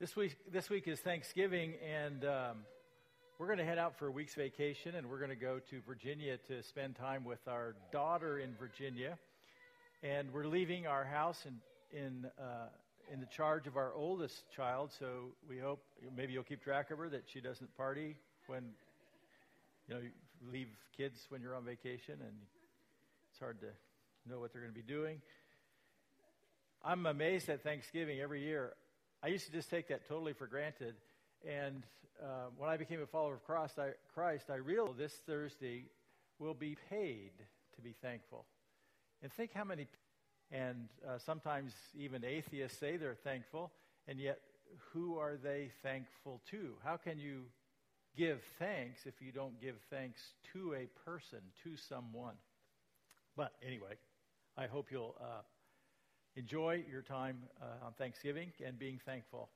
This week, this week is Thanksgiving, and um, we're going to head out for a week's vacation, and we're going to go to Virginia to spend time with our daughter in Virginia. And we're leaving our house in in uh, in the charge of our oldest child. So we hope maybe you'll keep track of her that she doesn't party when you know you leave kids when you're on vacation, and it's hard to know what they're going to be doing. I'm amazed at Thanksgiving every year I used to just take that totally for granted. And uh, when I became a follower of Christ I, Christ, I realized this Thursday will be paid to be thankful. And think how many, and uh, sometimes even atheists say they're thankful, and yet who are they thankful to? How can you give thanks if you don't give thanks to a person, to someone? But anyway, I hope you'll. Uh, enjoy your time uh, on Thanksgiving and being thankful.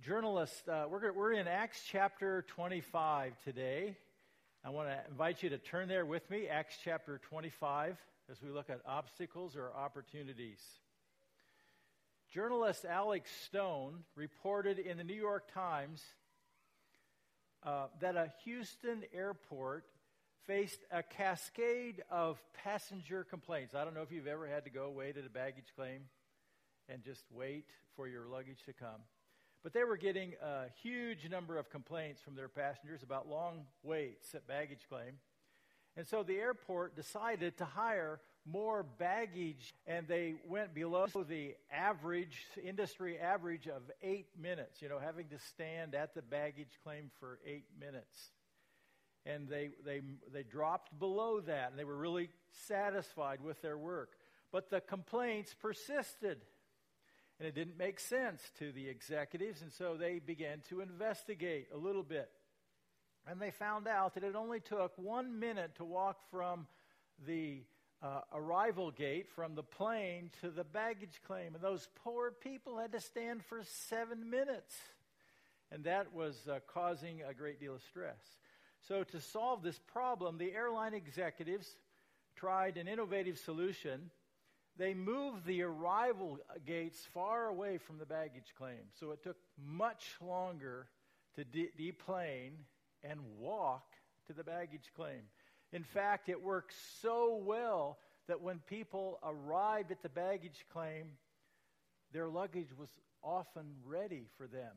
Journalists, uh, we're, we're in Acts chapter 25 today. I want to invite you to turn there with me, Acts chapter 25, as we look at obstacles or opportunities. Journalist Alex Stone reported in the New York Times uh, that a Houston airport faced a cascade of passenger complaints. I don't know if you've ever had to go wait at a baggage claim and just wait for your luggage to come. But they were getting a huge number of complaints from their passengers about long waits at baggage claim. And so the airport decided to hire more baggage, and they went below the average, industry average of eight minutes, you know, having to stand at the baggage claim for eight minutes and they, they, they dropped below that, and they were really satisfied with their work. But the complaints persisted, and it didn't make sense to the executives, and so they began to investigate a little bit. And they found out that it only took one minute to walk from the uh, arrival gate from the plane to the baggage claim. And those poor people had to stand for seven minutes. And that was uh, causing a great deal of stress. So, to solve this problem, the airline executives tried an innovative solution. They moved the arrival gates far away from the baggage claim. So, it took much longer to de- deplane and walk to the baggage claim. In fact, it worked so well that when people arrived at the baggage claim, their luggage was often ready for them,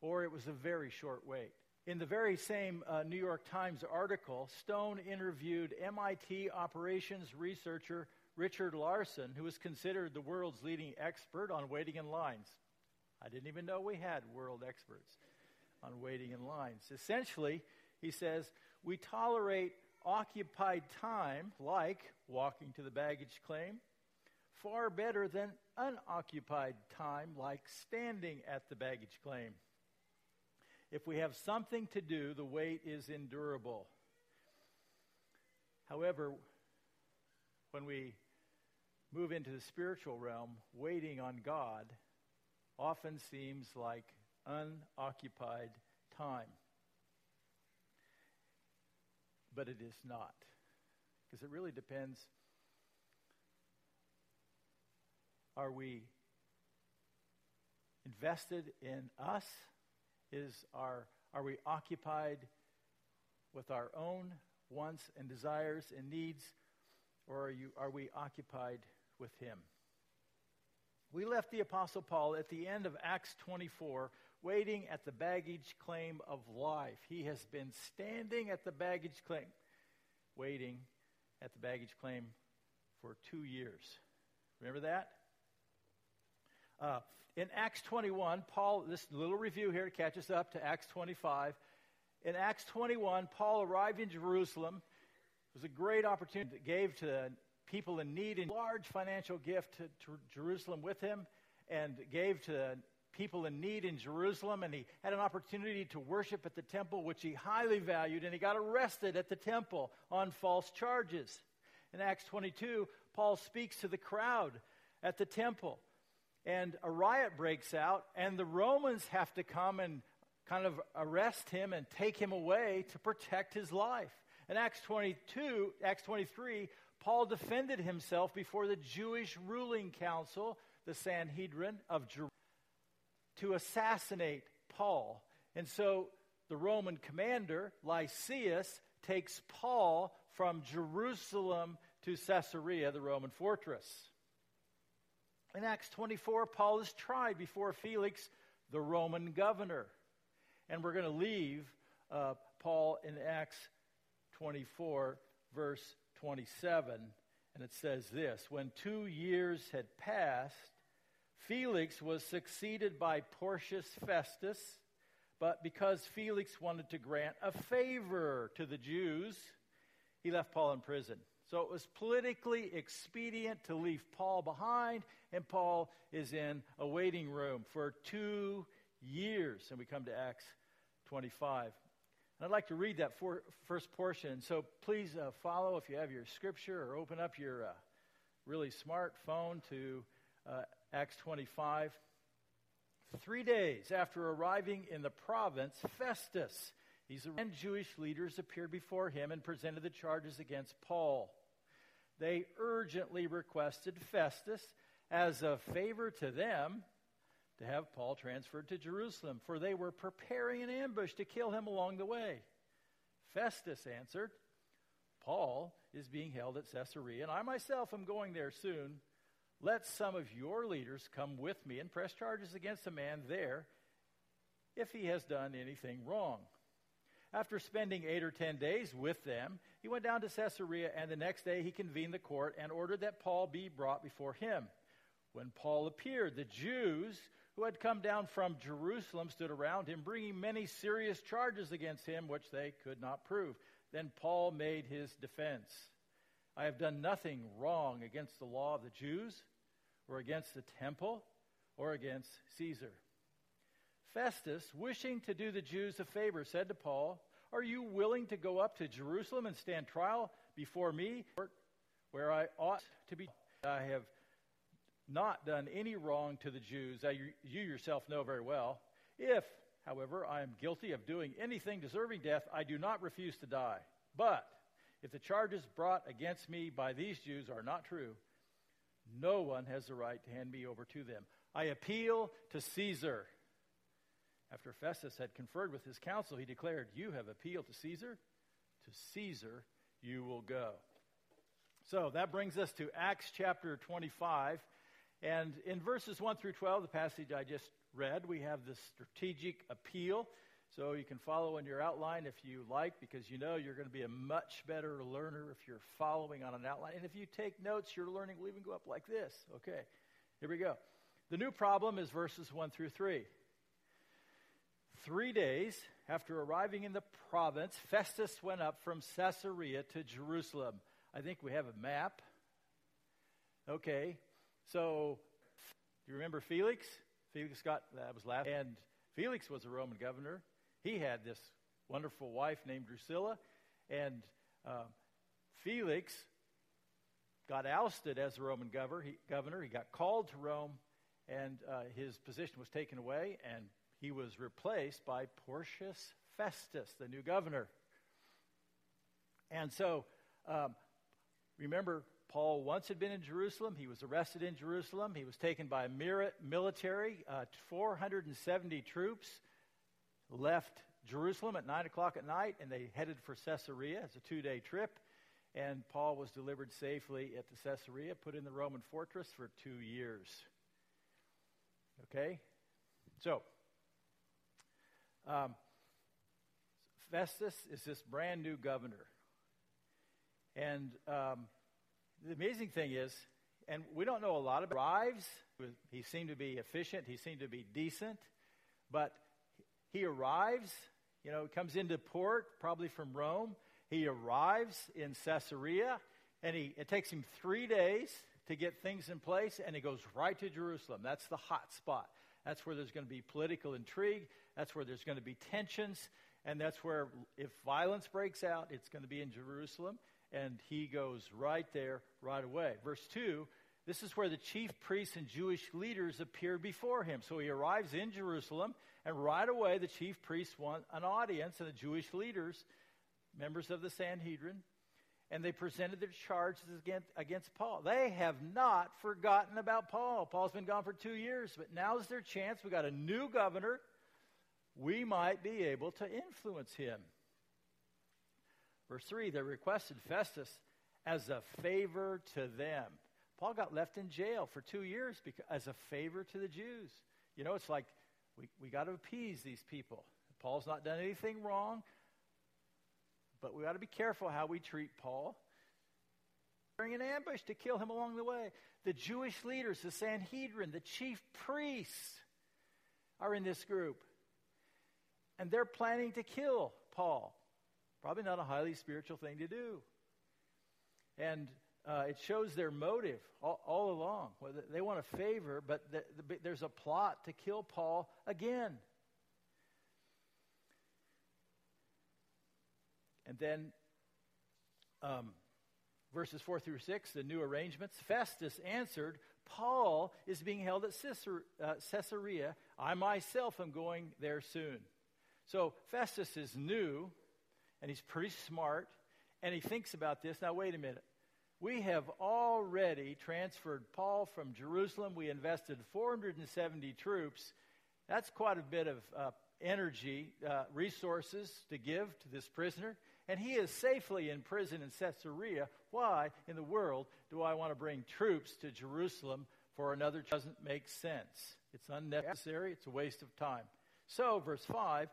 or it was a very short wait. In the very same uh, New York Times article, Stone interviewed MIT operations researcher Richard Larson, who is considered the world's leading expert on waiting in lines. I didn't even know we had world experts on waiting in lines. Essentially, he says, we tolerate occupied time, like walking to the baggage claim, far better than unoccupied time, like standing at the baggage claim. If we have something to do, the wait is endurable. However, when we move into the spiritual realm, waiting on God often seems like unoccupied time. But it is not. Because it really depends. Are we invested in us is our, are we occupied with our own wants and desires and needs, or are, you, are we occupied with Him? We left the Apostle Paul at the end of Acts 24 waiting at the baggage claim of life. He has been standing at the baggage claim, waiting at the baggage claim for two years. Remember that? Uh, in Acts 21, Paul, this little review here catches up to Acts 25. In Acts 21, Paul arrived in Jerusalem. It was a great opportunity that gave to people in need a large financial gift to, to Jerusalem with him and gave to people in need in Jerusalem, and he had an opportunity to worship at the temple, which he highly valued, and he got arrested at the temple on false charges. In Acts 22, Paul speaks to the crowd at the temple and a riot breaks out, and the Romans have to come and kind of arrest him and take him away to protect his life. In Acts 22, Acts 23, Paul defended himself before the Jewish ruling council the Sanhedrin of Jerusalem to assassinate Paul. And so the Roman commander, Lysias, takes Paul from Jerusalem to Caesarea, the Roman fortress. In Acts 24, Paul is tried before Felix, the Roman governor. And we're going to leave uh, Paul in Acts 24, verse 27. And it says this When two years had passed, Felix was succeeded by Porcius Festus, but because Felix wanted to grant a favor to the Jews, he left Paul in prison. So it was politically expedient to leave Paul behind, and Paul is in a waiting room for two years. And we come to Acts 25. And I'd like to read that for, first portion. So please uh, follow if you have your scripture or open up your uh, really smart phone to uh, Acts 25. Three days after arriving in the province, Festus, these and Jewish leaders appeared before him and presented the charges against Paul. They urgently requested Festus, as a favor to them, to have Paul transferred to Jerusalem, for they were preparing an ambush to kill him along the way. Festus answered, Paul is being held at Caesarea, and I myself am going there soon. Let some of your leaders come with me and press charges against a man there if he has done anything wrong. After spending eight or ten days with them, he went down to Caesarea, and the next day he convened the court and ordered that Paul be brought before him. When Paul appeared, the Jews who had come down from Jerusalem stood around him, bringing many serious charges against him, which they could not prove. Then Paul made his defense I have done nothing wrong against the law of the Jews, or against the temple, or against Caesar. Festus, wishing to do the Jews a favor, said to Paul, Are you willing to go up to Jerusalem and stand trial before me, where I ought to be? I have not done any wrong to the Jews, as you yourself know very well. If, however, I am guilty of doing anything deserving death, I do not refuse to die. But if the charges brought against me by these Jews are not true, no one has the right to hand me over to them. I appeal to Caesar. After Festus had conferred with his council, he declared, You have appealed to Caesar? To Caesar you will go. So that brings us to Acts chapter 25. And in verses 1 through 12, the passage I just read, we have the strategic appeal. So you can follow in your outline if you like, because you know you're going to be a much better learner if you're following on an outline. And if you take notes, your learning will even go up like this. Okay, here we go. The new problem is verses 1 through 3. Three days after arriving in the province, Festus went up from Caesarea to Jerusalem. I think we have a map. Okay, so do you remember Felix? Felix got that was last, and Felix was a Roman governor. He had this wonderful wife named Drusilla, and uh, Felix got ousted as the Roman governor. He, governor. he got called to Rome, and uh, his position was taken away, and he was replaced by Porcius Festus, the new governor. And so, um, remember, Paul once had been in Jerusalem. He was arrested in Jerusalem. He was taken by military. Uh, 470 troops left Jerusalem at 9 o'clock at night, and they headed for Caesarea. It's a two day trip. And Paul was delivered safely at the Caesarea, put in the Roman fortress for two years. Okay? So, um, Festus is this brand new governor. And um, the amazing thing is, and we don't know a lot about arrives. He seemed to be efficient. He seemed to be decent. But he arrives, you know, comes into port, probably from Rome. He arrives in Caesarea, and he, it takes him three days to get things in place, and he goes right to Jerusalem. That's the hot spot. That's where there's going to be political intrigue. That's where there's going to be tensions. And that's where, if violence breaks out, it's going to be in Jerusalem. And he goes right there right away. Verse 2 this is where the chief priests and Jewish leaders appear before him. So he arrives in Jerusalem, and right away the chief priests want an audience, and the Jewish leaders, members of the Sanhedrin. and they presented their charges against, against Paul. They have not forgotten about Paul. Paul's been gone for two years, but now's their chance. We got a new governor. We might be able to influence him. Verse 3 they requested Festus as a favor to them. Paul got left in jail for two years because, as a favor to the Jews. You know, it's like we, we got to appease these people. Paul's not done anything wrong. But we ought to be careful how we treat Paul. During an ambush to kill him along the way. The Jewish leaders, the Sanhedrin, the chief priests are in this group. And they're planning to kill Paul. Probably not a highly spiritual thing to do. And uh, it shows their motive all, all along. Well, they want a favor, but the, the, there's a plot to kill Paul again. And then um, verses 4 through 6, the new arrangements. Festus answered, Paul is being held at uh, Caesarea. I myself am going there soon. So Festus is new, and he's pretty smart, and he thinks about this. Now, wait a minute. We have already transferred Paul from Jerusalem. We invested 470 troops. That's quite a bit of uh, energy, uh, resources to give to this prisoner and he is safely in prison in Caesarea. Why in the world do I want to bring troops to Jerusalem for another? Doesn't make sense. It's unnecessary. It's a waste of time. So, verse 5,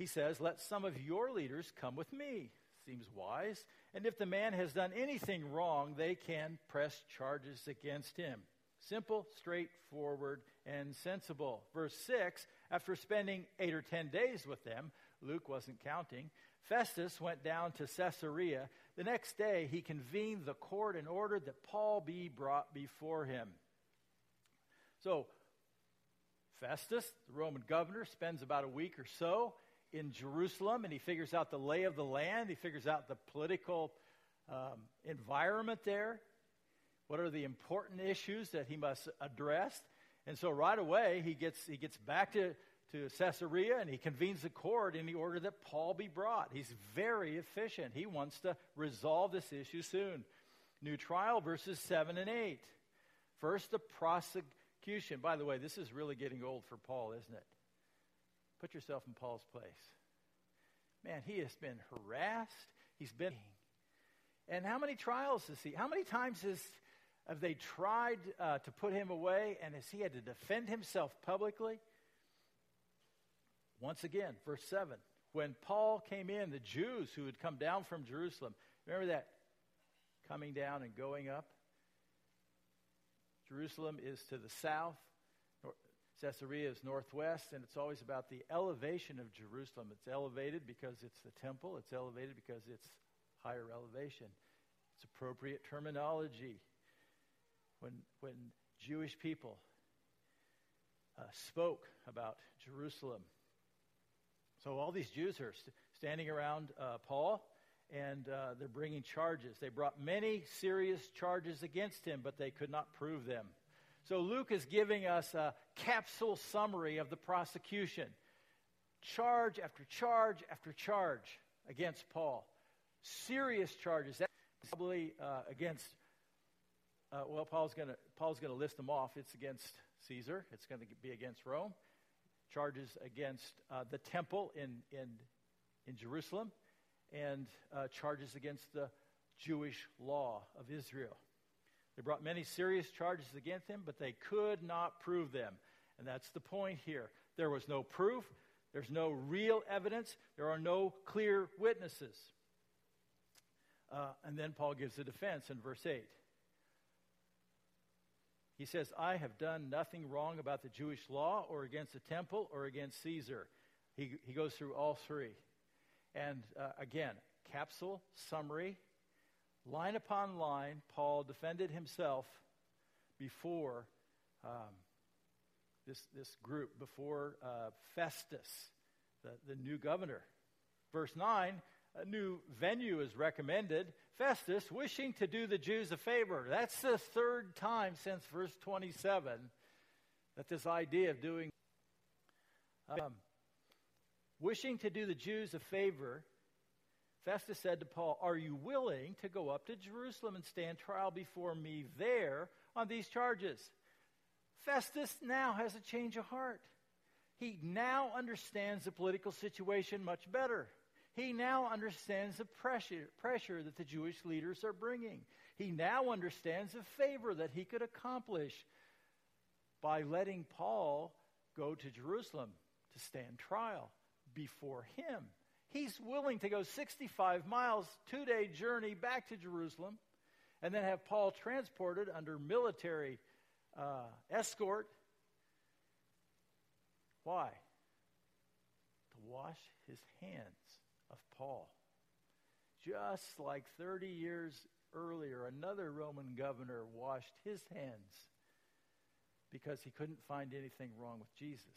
he says, Let some of your leaders come with me. Seems wise. And if the man has done anything wrong, they can press charges against him. Simple, straightforward, and sensible. Verse 6 After spending eight or ten days with them, Luke wasn't counting, Festus went down to Caesarea. The next day, he convened the court and ordered that Paul be brought before him. So, Festus, the Roman governor, spends about a week or so in Jerusalem and he figures out the lay of the land. He figures out the political um, environment there. What are the important issues that he must address? And so right away he gets he gets back to to Caesarea and he convenes the court in the order that Paul be brought. He's very efficient. He wants to resolve this issue soon. New trial, verses 7 and 8. First, the prosecution. By the way, this is really getting old for Paul, isn't it? Put yourself in Paul's place. Man, he has been harassed. He's been. And how many trials has he? How many times has, have they tried uh, to put him away and has he had to defend himself publicly? Once again, verse 7. When Paul came in, the Jews who had come down from Jerusalem, remember that? Coming down and going up. Jerusalem is to the south, Caesarea is northwest, and it's always about the elevation of Jerusalem. It's elevated because it's the temple, it's elevated because it's higher elevation. It's appropriate terminology. When, when Jewish people uh, spoke about Jerusalem, so all these Jews are st- standing around uh, Paul, and uh, they're bringing charges. They brought many serious charges against him, but they could not prove them. So Luke is giving us a capsule summary of the prosecution charge after charge after charge against Paul. Serious charges. That's probably uh, against, uh, well, Paul's going to Paul's to list them off. It's against Caesar, it's going to be against Rome, charges against uh, the temple in, in, in Jerusalem, and uh, charges against the Jewish law of Israel. They brought many serious charges against him, but they could not prove them. And that's the point here. There was no proof, there's no real evidence, there are no clear witnesses. Uh, and then Paul gives the defense in verse 8. He says, I have done nothing wrong about the Jewish law or against the temple or against Caesar. He, he goes through all three. And uh, again, capsule, summary, line upon line, Paul defended himself before um, this, this group, before uh, Festus, the, the new governor. Verse 9 a new venue is recommended. Festus, wishing to do the Jews a favor. That's the third time since verse 27 that this idea of doing, um, wishing to do the Jews a favor, Festus said to Paul, Are you willing to go up to Jerusalem and stand trial before me there on these charges? Festus now has a change of heart. He now understands the political situation much better. He now understands the pressure, pressure that the Jewish leaders are bringing. He now understands the favor that he could accomplish by letting Paul go to Jerusalem to stand trial before him. He's willing to go 65 miles, two day journey back to Jerusalem, and then have Paul transported under military uh, escort. Why? To wash his hands of Paul. Just like 30 years earlier, another Roman governor washed his hands because he couldn't find anything wrong with Jesus.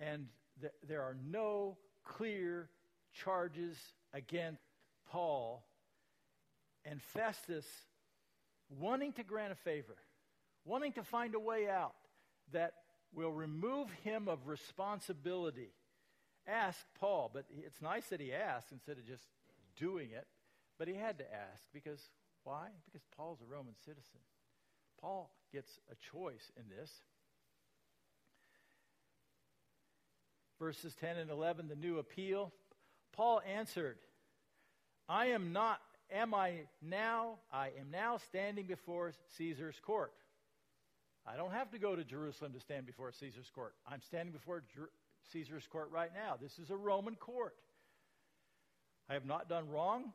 And th- there are no clear charges against Paul. And Festus, wanting to grant a favor, wanting to find a way out that will remove him of responsibility, asked Paul. But it's nice that he asked instead of just doing it. But he had to ask because why? Because Paul's a Roman citizen. Paul gets a choice in this. Verses 10 and 11, the new appeal. Paul answered, I am not, am I now, I am now standing before Caesar's court. I don't have to go to Jerusalem to stand before Caesar's court. I'm standing before Jer- Caesar's court right now. This is a Roman court. I have not done wrong.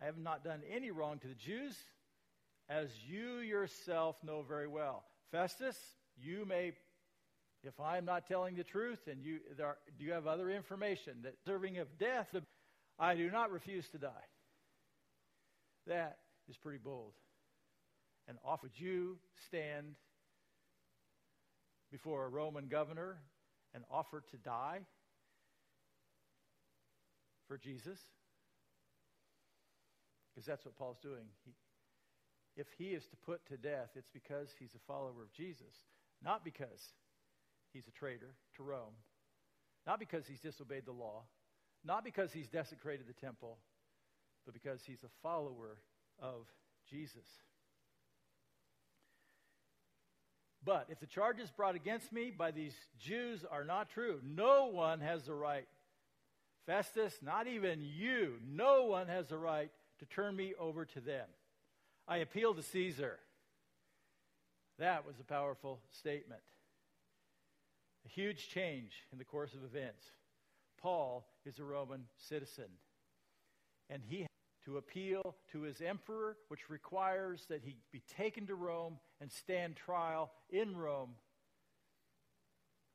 I have not done any wrong to the Jews, as you yourself know very well. Festus, you may, if I am not telling the truth, and you are, do you have other information that serving of death, I do not refuse to die. That is pretty bold. And off would you stand before a Roman governor and offer to die for Jesus? Because that's what Paul's doing. He, if he is to put to death, it's because he's a follower of Jesus, not because he's a traitor to Rome, not because he's disobeyed the law, not because he's desecrated the temple, but because he's a follower of Jesus. But if the charges brought against me by these Jews are not true, no one has the right. Festus, not even you, no one has the right to turn me over to them. I appeal to Caesar. That was a powerful statement. A huge change in the course of events. Paul is a Roman citizen, and he to appeal to his emperor, which requires that he be taken to Rome and stand trial in Rome,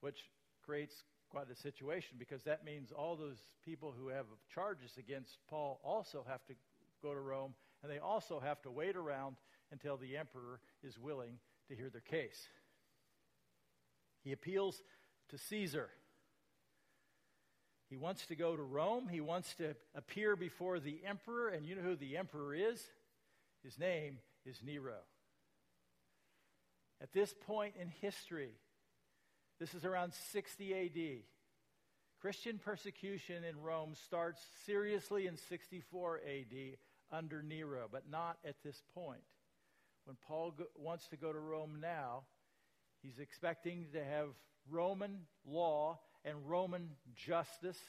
which creates quite a situation because that means all those people who have charges against Paul also have to go to Rome, and they also have to wait around until the emperor is willing to hear their case. He appeals to Caesar. He wants to go to Rome. He wants to appear before the emperor. And you know who the emperor is? His name is Nero. At this point in history, this is around 60 AD. Christian persecution in Rome starts seriously in 64 AD under Nero, but not at this point. When Paul go- wants to go to Rome now, he's expecting to have Roman law and Roman justice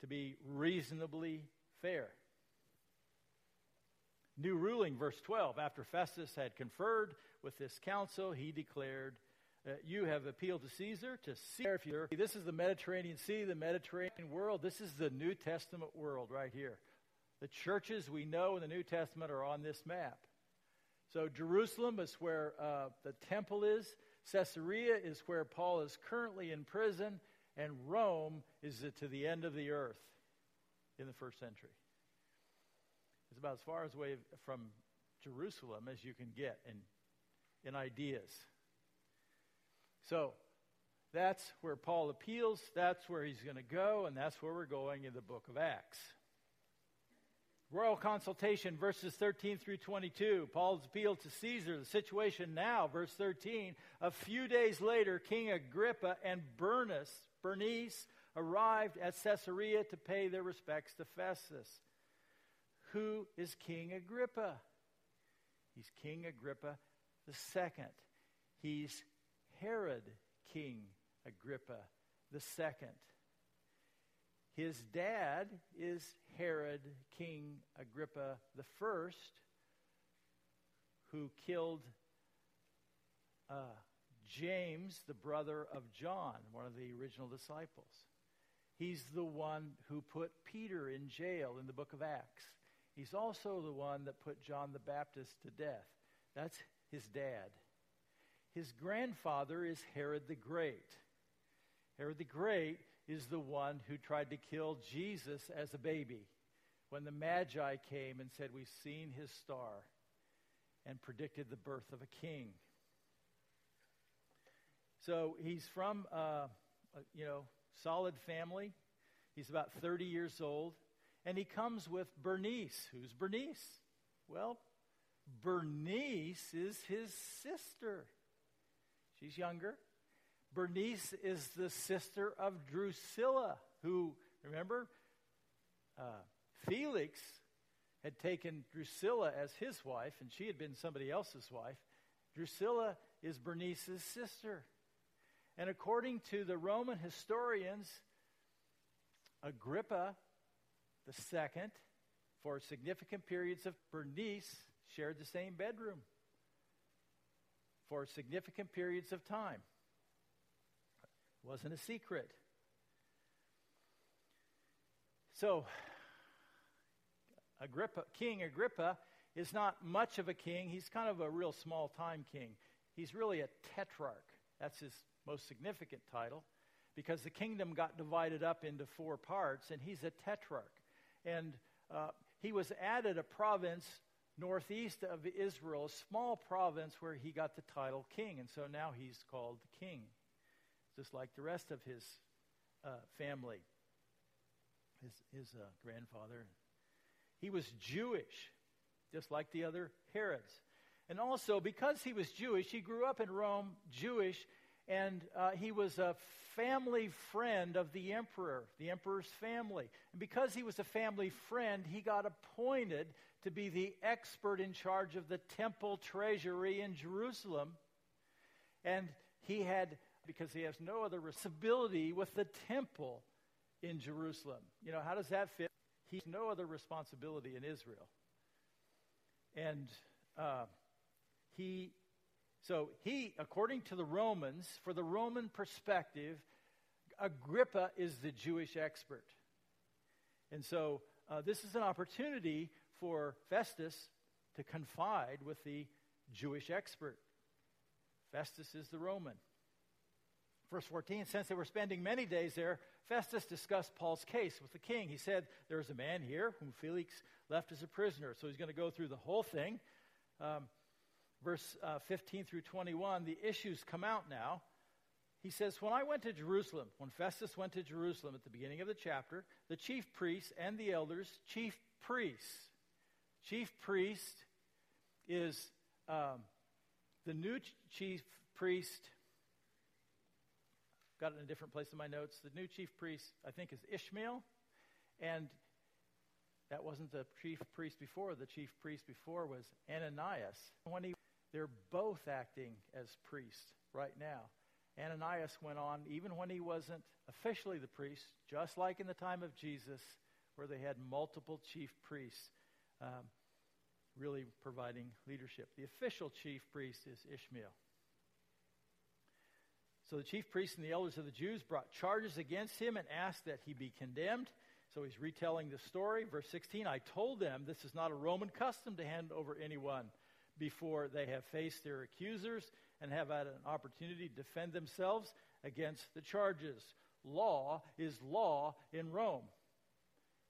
to be reasonably fair. New ruling, verse 12. After Festus had conferred with this council, he declared, uh, You have appealed to Caesar, to Caesar. This is the Mediterranean Sea, the Mediterranean world. This is the New Testament world right here. The churches we know in the New Testament are on this map. So Jerusalem is where uh, the temple is. Caesarea is where Paul is currently in prison. And Rome is to the end of the earth in the first century. It's about as far away from Jerusalem as you can get in, in ideas. So that's where Paul appeals. That's where he's going to go. And that's where we're going in the book of Acts. Royal consultation, verses 13 through 22. Paul's appeal to Caesar. The situation now, verse 13. A few days later, King Agrippa and Bernice, Bernice arrived at Caesarea to pay their respects to Festus. Who is King Agrippa? He's King Agrippa the second. He's Herod King Agrippa the second. His dad is Herod King Agrippa first, who killed uh, James, the brother of John, one of the original disciples. He's the one who put Peter in jail in the book of Acts. He's also the one that put John the Baptist to death. That's his dad. His grandfather is Herod the Great. Herod the Great is the one who tried to kill Jesus as a baby when the Magi came and said, We've seen his star, and predicted the birth of a king. So he's from, uh, a, you know, solid family. He's about 30 years old. And he comes with Bernice. Who's Bernice? Well, Bernice is his sister. She's younger. Bernice is the sister of Drusilla, who, remember, uh, Felix had taken Drusilla as his wife, and she had been somebody else's wife. Drusilla is Bernice's sister. And according to the Roman historians, Agrippa second, for significant periods of Bernice, shared the same bedroom for significant periods of time. Wasn't a secret. So, Agrippa, King Agrippa is not much of a king. He's kind of a real small time king. He's really a tetrarch. That's his most significant title because the kingdom got divided up into four parts, and he's a tetrarch. And uh, he was added a province northeast of Israel, a small province where he got the title king. And so now he's called the king, just like the rest of his uh, family, his, his uh, grandfather. He was Jewish, just like the other Herods. And also, because he was Jewish, he grew up in Rome, Jewish, and uh, he was a family friend of the emperor, the emperor's family. And because he was a family friend, he got appointed to be the expert in charge of the temple treasury in Jerusalem. And he had, because he has no other responsibility with the temple in Jerusalem. You know, how does that fit? He has no other responsibility in Israel. And uh, he so he, according to the Romans, for the Roman perspective, Agrippa is the Jewish expert. And so uh, this is an opportunity for Festus to confide with the Jewish expert. Festus is the Roman. Verse 14, since they were spending many days there, Festus discussed Paul's case with the king. He said, There is a man here whom Felix left as a prisoner. So he's going to go through the whole thing. Um, verse uh, 15 through 21, the issues come out now. He says, When I went to Jerusalem, when Festus went to Jerusalem at the beginning of the chapter, the chief priests and the elders, chief priests, chief priest is um, the new ch- chief priest. Got it in a different place in my notes. The new chief priest, I think, is Ishmael. And that wasn't the chief priest before. The chief priest before was Ananias. When he they're both acting as priests right now. Ananias went on, even when he wasn't officially the priest, just like in the time of Jesus, where they had multiple chief priests um, really providing leadership. The official chief priest is Ishmael. So the chief priests and the elders of the Jews brought charges against him and asked that he be condemned. So he's retelling the story. Verse 16 I told them this is not a Roman custom to hand over anyone before they have faced their accusers and have had an opportunity to defend themselves against the charges. Law is law in Rome.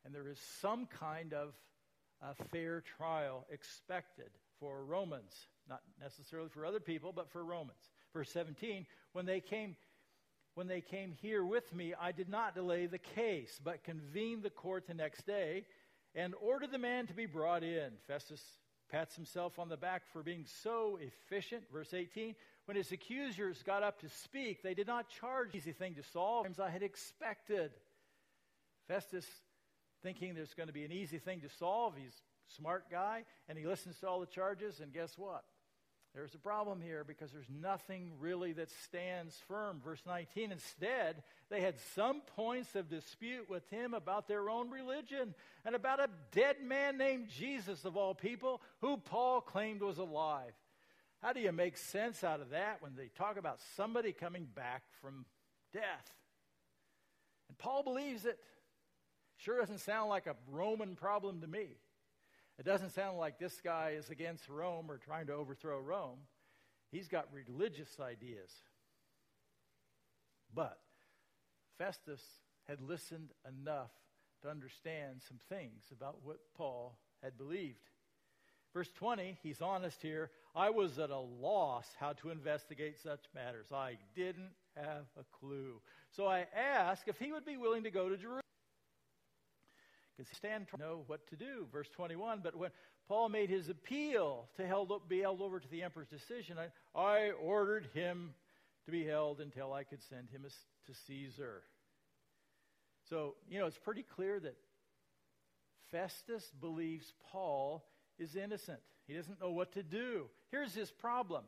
And there is some kind of a fair trial expected for Romans, not necessarily for other people, but for Romans. Verse 17, when they came when they came here with me, I did not delay the case, but convened the court the next day and ordered the man to be brought in. Festus pats himself on the back for being so efficient. Verse 18 When his accusers got up to speak, they did not charge easy thing to solve, as I had expected. Festus, thinking there's going to be an easy thing to solve, he's a smart guy, and he listens to all the charges, and guess what? There's a problem here because there's nothing really that stands firm. Verse 19, instead, they had some points of dispute with him about their own religion and about a dead man named Jesus, of all people, who Paul claimed was alive. How do you make sense out of that when they talk about somebody coming back from death? And Paul believes it. Sure doesn't sound like a Roman problem to me. It doesn't sound like this guy is against Rome or trying to overthrow Rome. He's got religious ideas. But Festus had listened enough to understand some things about what Paul had believed. Verse 20, he's honest here. I was at a loss how to investigate such matters. I didn't have a clue. So I asked if he would be willing to go to Jerusalem because stand to know what to do. Verse 21, but when Paul made his appeal to held, be held over to the emperor's decision, I, I ordered him to be held until I could send him to Caesar. So, you know, it's pretty clear that Festus believes Paul is innocent. He doesn't know what to do. Here's his problem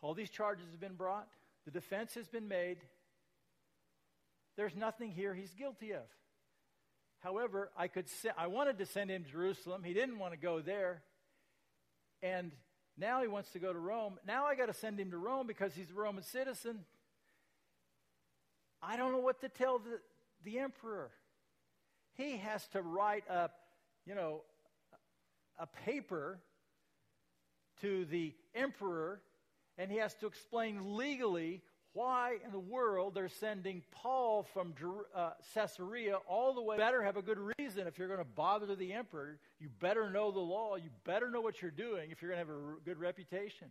all these charges have been brought, the defense has been made. There's nothing here he's guilty of. However, I could I wanted to send him to Jerusalem. He didn't want to go there. And now he wants to go to Rome. Now I got to send him to Rome because he's a Roman citizen. I don't know what to tell the, the emperor. He has to write a, you know, a paper to the emperor and he has to explain legally why in the world they're sending Paul from uh, Caesarea all the way. Better have a good reason if you're going to bother the emperor. You better know the law. You better know what you're doing if you're going to have a good reputation.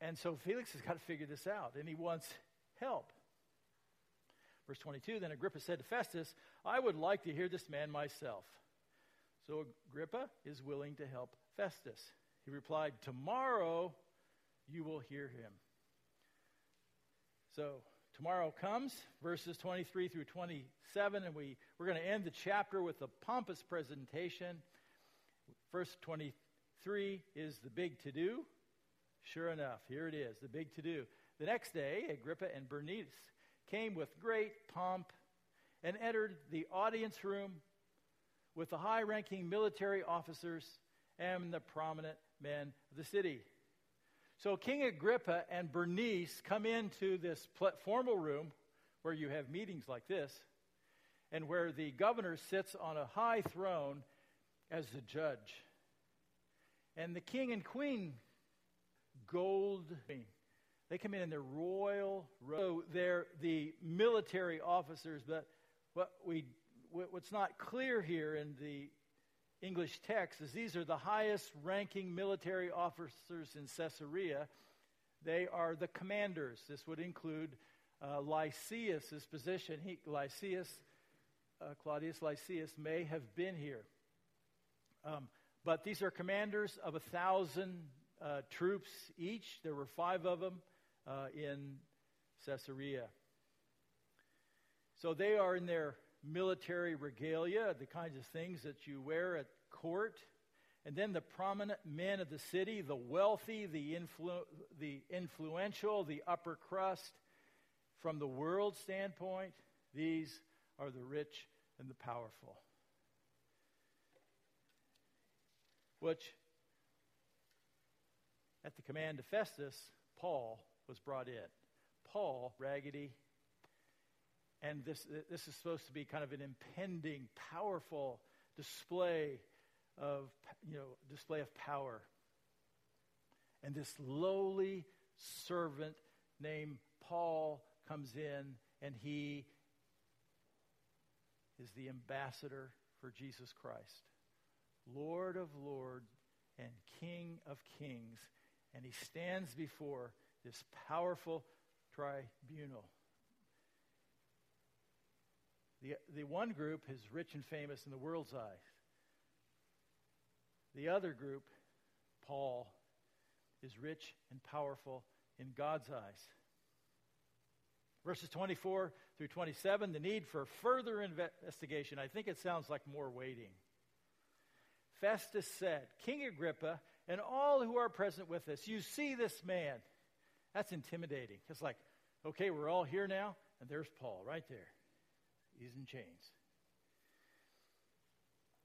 And so Felix has got to figure this out, and he wants help. Verse 22 Then Agrippa said to Festus, I would like to hear this man myself. So Agrippa is willing to help Festus. He replied, Tomorrow you will hear him. So tomorrow comes, verses 23 through 27, and we, we're going to end the chapter with a pompous presentation. Verse 23 is the big to do. Sure enough, here it is, the big to do. The next day, Agrippa and Bernice came with great pomp and entered the audience room with the high ranking military officers and the prominent men of the city. So King Agrippa and Bernice come into this formal room where you have meetings like this, and where the governor sits on a high throne as the judge. And the king and queen, gold, they come in in their royal robe. They're the military officers, but what we, what's not clear here in the English text is these are the highest ranking military officers in Caesarea. They are the commanders. This would include uh, Lysias' position. He, Lysias, uh, Claudius Lysias, may have been here. Um, but these are commanders of a thousand uh, troops each. There were five of them uh, in Caesarea. So they are in their military regalia, the kinds of things that you wear at court. And then the prominent men of the city, the wealthy, the, influ- the influential, the upper crust. From the world standpoint, these are the rich and the powerful. Which, at the command of Festus, Paul was brought in. Paul, raggedy, and this, this is supposed to be kind of an impending, powerful display of, you know, display of power. And this lowly servant named Paul comes in, and he is the ambassador for Jesus Christ, Lord of lords and King of kings. And he stands before this powerful tribunal. The, the one group is rich and famous in the world's eyes. the other group, Paul, is rich and powerful in God's eyes. Verses 24 through 27, the need for further investigation. I think it sounds like more waiting. Festus said, King Agrippa, and all who are present with us, you see this man. That's intimidating. It's like, okay, we're all here now, and there's Paul right there. He's in chains.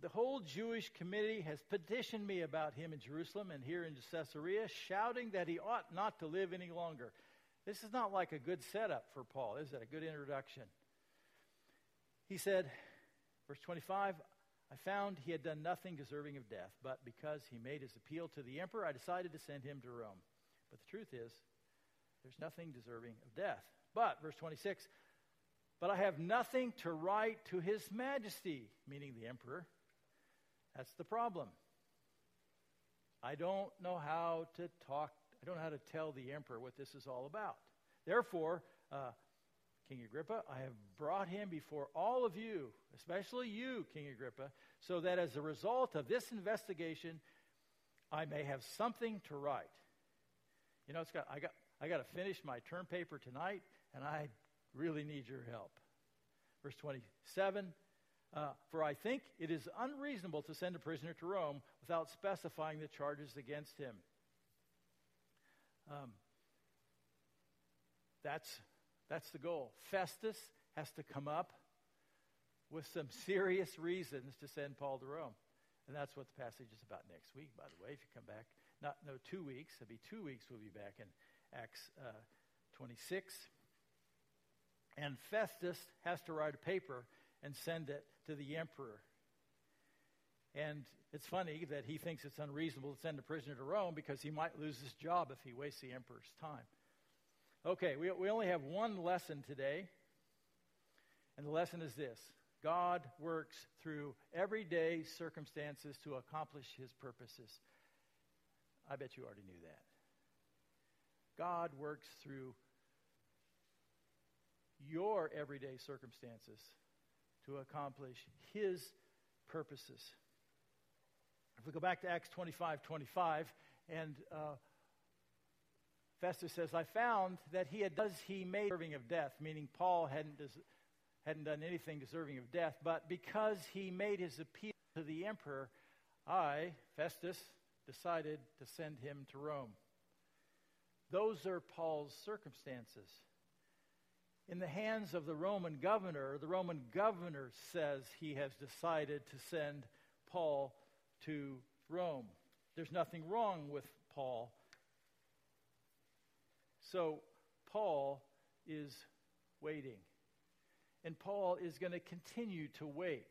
The whole Jewish committee has petitioned me about him in Jerusalem and here in Caesarea, shouting that he ought not to live any longer. This is not like a good setup for Paul, is it? A good introduction. He said, verse 25, I found he had done nothing deserving of death, but because he made his appeal to the emperor, I decided to send him to Rome. But the truth is, there's nothing deserving of death. But, verse 26, but I have nothing to write to his majesty, meaning the emperor. That's the problem. I don't know how to talk, I don't know how to tell the emperor what this is all about. Therefore, uh, King Agrippa, I have brought him before all of you, especially you, King Agrippa, so that as a result of this investigation, I may have something to write. You know, it's got, I got, I got to finish my term paper tonight, and I really need your help. Verse 27 uh, For I think it is unreasonable to send a prisoner to Rome without specifying the charges against him. Um, that's, that's the goal. Festus has to come up with some serious reasons to send Paul to Rome. And that's what the passage is about next week, by the way. If you come back, not no two weeks, it'll be two weeks. We'll be back in Acts uh, 26. And Festus has to write a paper and send it to the emperor. And it's funny that he thinks it's unreasonable to send a prisoner to Rome because he might lose his job if he wastes the emperor's time. Okay, we, we only have one lesson today. And the lesson is this God works through everyday circumstances to accomplish his purposes. I bet you already knew that. God works through your everyday circumstances to accomplish his purposes. If we go back to Acts 25 25, and uh, Festus says, I found that he had does he made deserving of death, meaning Paul hadn't, des- hadn't done anything deserving of death, but because he made his appeal to the emperor, I, Festus, decided to send him to Rome. Those are Paul's circumstances. In the hands of the Roman governor, the Roman governor says he has decided to send Paul to Rome. There's nothing wrong with Paul. So, Paul is waiting. And Paul is going to continue to wait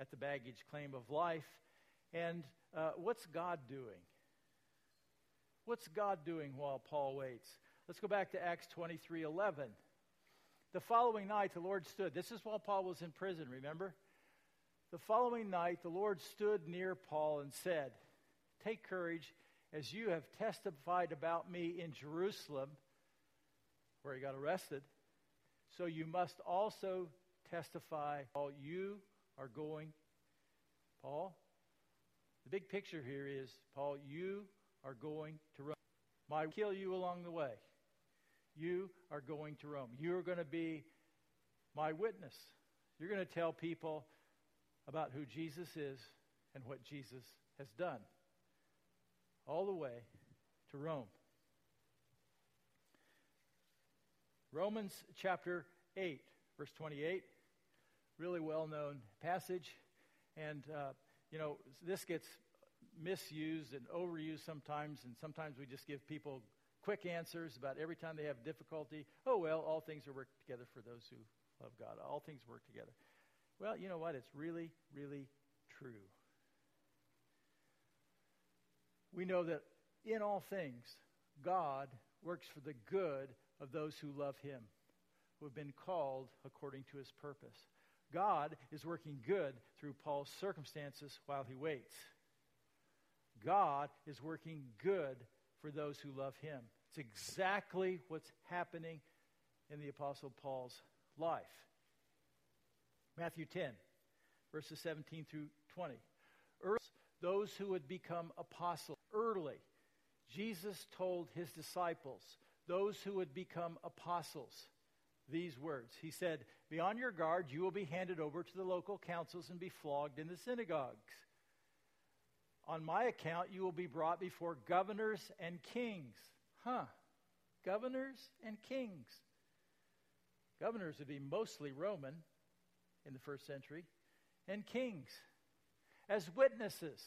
at the baggage claim of life. And uh, what's God doing? What's God doing while Paul waits? Let's go back to Acts 23 11. The following night, the Lord stood. This is while Paul was in prison, remember? The following night, the Lord stood near Paul and said, Take courage, as you have testified about me in Jerusalem, where he got arrested. So you must also testify, Paul, you are going. Paul, the big picture here is, Paul, you are going to run. Will kill you along the way. You are going to Rome. You are going to be my witness. You're going to tell people about who Jesus is and what Jesus has done. All the way to Rome. Romans chapter 8, verse 28, really well known passage. And, uh, you know, this gets misused and overused sometimes, and sometimes we just give people quick answers about every time they have difficulty. Oh, well, all things are working together for those who love God. All things work together. Well, you know what? It's really, really true. We know that in all things, God works for the good of those who love Him, who have been called according to His purpose. God is working good through Paul's circumstances while he waits. God is working good for those who love him. It's exactly what's happening in the Apostle Paul's life. Matthew 10, verses 17 through 20. those who would become apostles. Early, Jesus told his disciples, those who would become apostles, these words. He said, Be on your guard, you will be handed over to the local councils and be flogged in the synagogues. On my account, you will be brought before governors and kings. Huh. Governors and kings. Governors would be mostly Roman in the first century, and kings as witnesses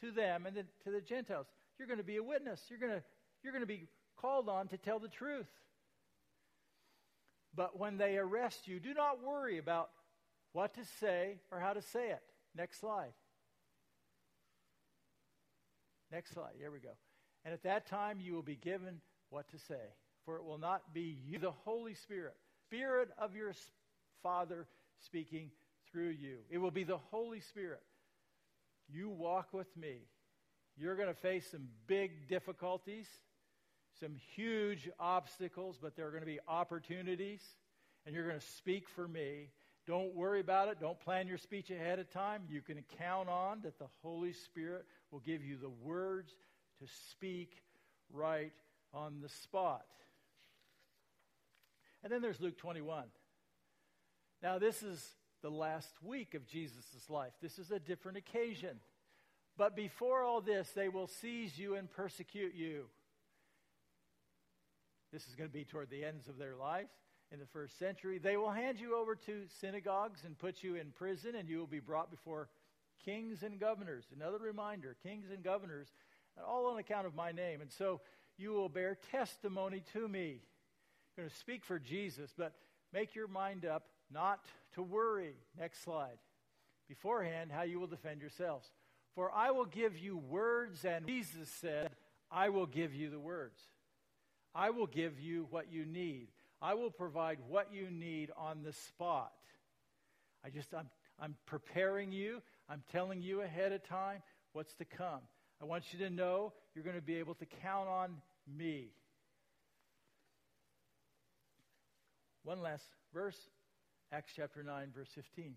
to them and to the Gentiles. You're going to be a witness. You're going to, you're going to be called on to tell the truth. But when they arrest you, do not worry about what to say or how to say it. Next slide. Next slide. Here we go. And at that time you will be given what to say, for it will not be you, the Holy Spirit, Spirit of your Father speaking through you. It will be the Holy Spirit. You walk with me. You're going to face some big difficulties, some huge obstacles, but there are going to be opportunities, and you're going to speak for me. Don't worry about it. Don't plan your speech ahead of time. You can count on that the Holy Spirit will give you the words to speak right on the spot. And then there's Luke 21. Now, this is the last week of Jesus' life. This is a different occasion. But before all this, they will seize you and persecute you. This is going to be toward the ends of their lives in the first century. They will hand you over to synagogues and put you in prison, and you will be brought before kings and governors. Another reminder kings and governors, all on account of my name. And so you will bear testimony to me. You're going to speak for Jesus, but make your mind up not to worry. Next slide. Beforehand, how you will defend yourselves. For I will give you words, and Jesus said, I will give you the words. I will give you what you need. I will provide what you need on the spot. I just, I'm, I'm preparing you. I'm telling you ahead of time what's to come. I want you to know you're going to be able to count on me. One last verse, Acts chapter 9, verse 15.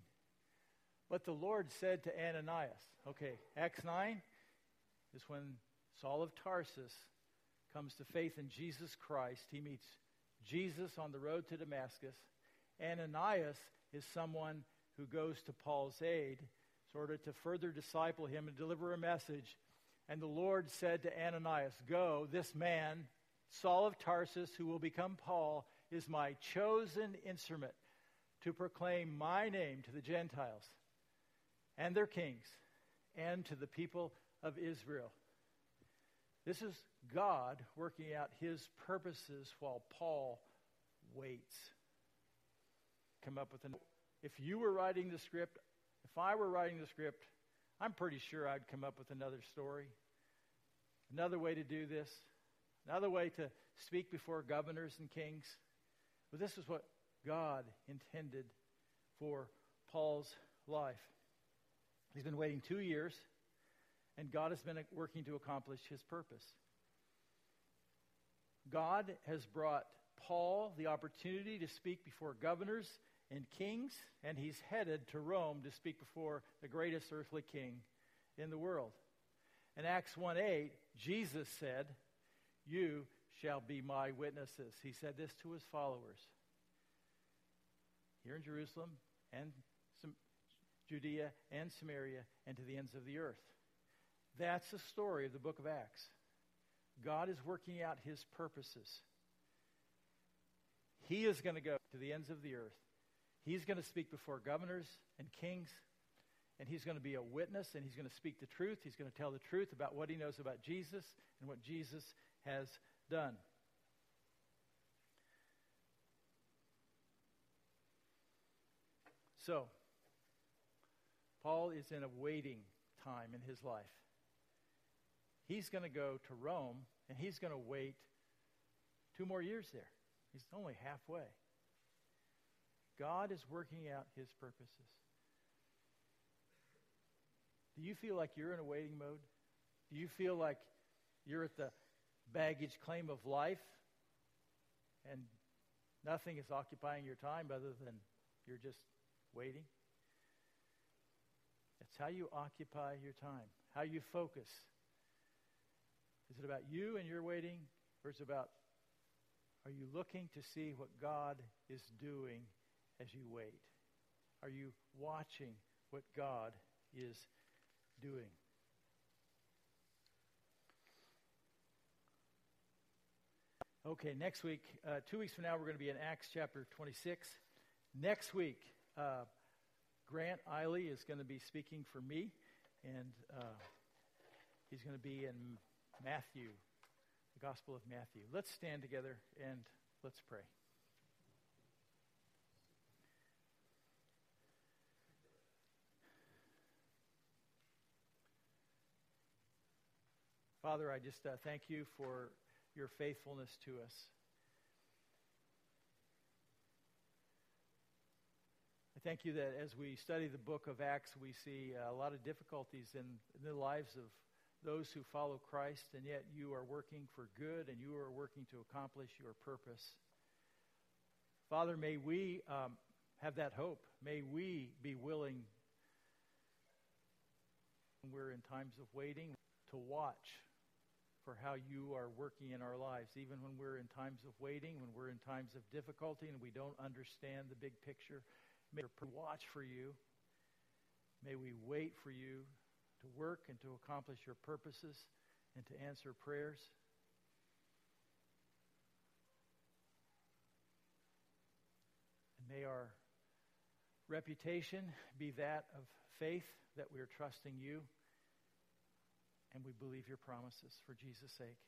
But the Lord said to Ananias, okay, Acts 9 is when Saul of Tarsus comes to faith in Jesus Christ. He meets Jesus on the road to Damascus. Ananias is someone who goes to Paul's aid, sort of to further disciple him and deliver a message. And the Lord said to Ananias, Go, this man, Saul of Tarsus, who will become Paul, is my chosen instrument to proclaim my name to the Gentiles and their kings and to the people of Israel. This is God working out his purposes while Paul waits. Come up with an. If you were writing the script, if I were writing the script, I'm pretty sure I'd come up with another story, another way to do this, another way to speak before governors and kings. But this is what God intended for Paul's life. He's been waiting two years, and God has been working to accomplish his purpose. God has brought Paul the opportunity to speak before governors and kings, and he's headed to Rome to speak before the greatest earthly king in the world. In Acts 1 8, Jesus said, You shall be my witnesses. He said this to his followers here in Jerusalem and Judea and Samaria and to the ends of the earth. That's the story of the book of Acts. God is working out his purposes. He is going to go to the ends of the earth. He's going to speak before governors and kings, and he's going to be a witness, and he's going to speak the truth. He's going to tell the truth about what he knows about Jesus and what Jesus has done. So, Paul is in a waiting time in his life. He's going to go to Rome, and he's going to wait two more years there. He's only halfway. God is working out his purposes. Do you feel like you're in a waiting mode? Do you feel like you're at the baggage claim of life and nothing is occupying your time other than you're just waiting? That's how you occupy your time, how you focus. Is it about you and your waiting, or is it about are you looking to see what God is doing as you wait? Are you watching what God is doing? Okay, next week, uh, two weeks from now, we're going to be in Acts chapter 26. Next week, uh, Grant Eiley is going to be speaking for me, and uh, he's going to be in Matthew, the Gospel of Matthew. Let's stand together and let's pray. Father, I just uh, thank you for your faithfulness to us. I thank you that as we study the book of Acts, we see a lot of difficulties in, in the lives of those who follow Christ, and yet you are working for good and you are working to accomplish your purpose. Father, may we um, have that hope. May we be willing, when we're in times of waiting, to watch for how you are working in our lives, even when we're in times of waiting, when we're in times of difficulty and we don't understand the big picture. May we watch for you. May we wait for you to work and to accomplish your purposes and to answer prayers. And may our reputation be that of faith that we are trusting you and we believe your promises. For Jesus' sake.